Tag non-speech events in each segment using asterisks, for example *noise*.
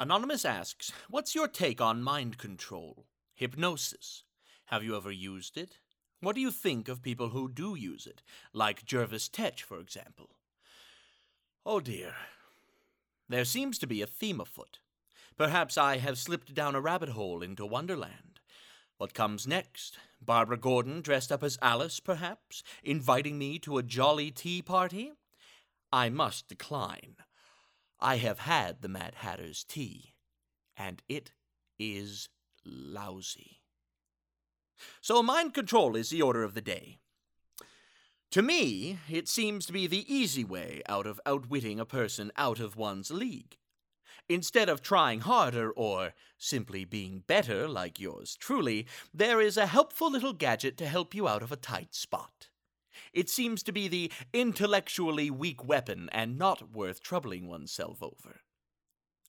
Anonymous asks, What's your take on mind control? Hypnosis. Have you ever used it? What do you think of people who do use it, like Jervis Tetch, for example? Oh dear. There seems to be a theme afoot. Perhaps I have slipped down a rabbit hole into Wonderland. What comes next? Barbara Gordon dressed up as Alice, perhaps, inviting me to a jolly tea party? I must decline. I have had the Mad Hatter's tea, and it is lousy. So, mind control is the order of the day. To me, it seems to be the easy way out of outwitting a person out of one's league. Instead of trying harder or simply being better, like yours truly, there is a helpful little gadget to help you out of a tight spot. It seems to be the intellectually weak weapon and not worth troubling oneself over.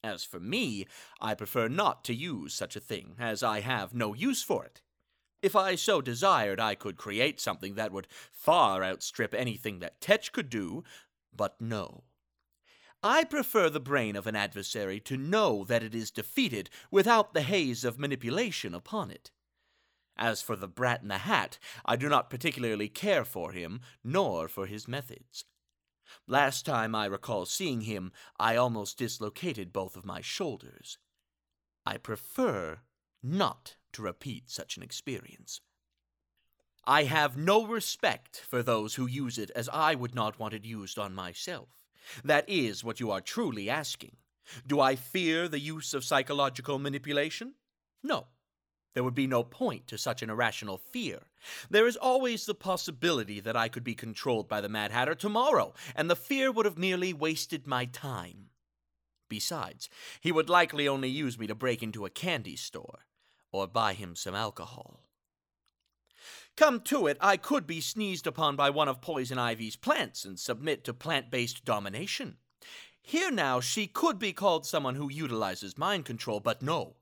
As for me, I prefer not to use such a thing, as I have no use for it. If I so desired, I could create something that would far outstrip anything that Tetch could do, but no. I prefer the brain of an adversary to know that it is defeated without the haze of manipulation upon it. As for the brat in the hat, I do not particularly care for him, nor for his methods. Last time I recall seeing him, I almost dislocated both of my shoulders. I prefer not to repeat such an experience. I have no respect for those who use it as I would not want it used on myself. That is what you are truly asking. Do I fear the use of psychological manipulation? No. There would be no point to such an irrational fear. There is always the possibility that I could be controlled by the Mad Hatter tomorrow, and the fear would have merely wasted my time. Besides, he would likely only use me to break into a candy store or buy him some alcohol. Come to it, I could be sneezed upon by one of Poison Ivy's plants and submit to plant based domination. Here now, she could be called someone who utilizes mind control, but no.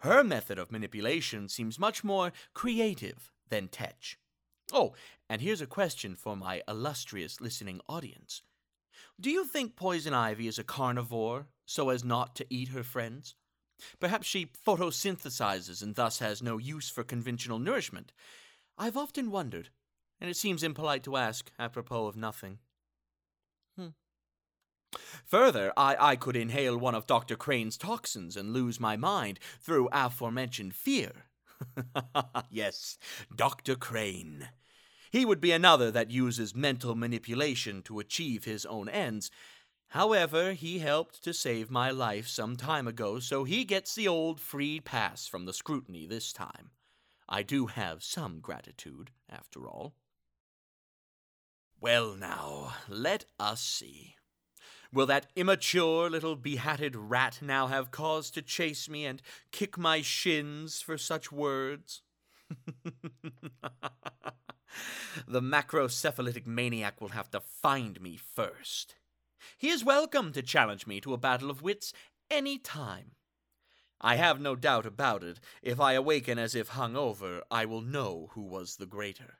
Her method of manipulation seems much more creative than Tetch. Oh, and here's a question for my illustrious listening audience. Do you think Poison Ivy is a carnivore so as not to eat her friends? Perhaps she photosynthesizes and thus has no use for conventional nourishment. I've often wondered, and it seems impolite to ask apropos of nothing. Further, I, I could inhale one of Dr. Crane's toxins and lose my mind through aforementioned fear. *laughs* yes, Dr. Crane. He would be another that uses mental manipulation to achieve his own ends. However, he helped to save my life some time ago, so he gets the old free pass from the scrutiny this time. I do have some gratitude, after all. Well, now, let us see. Will that immature little behatted rat now have cause to chase me and kick my shins for such words? *laughs* the macrocephalitic maniac will have to find me first. He is welcome to challenge me to a battle of wits any time. I have no doubt about it. If I awaken as if hung over, I will know who was the greater.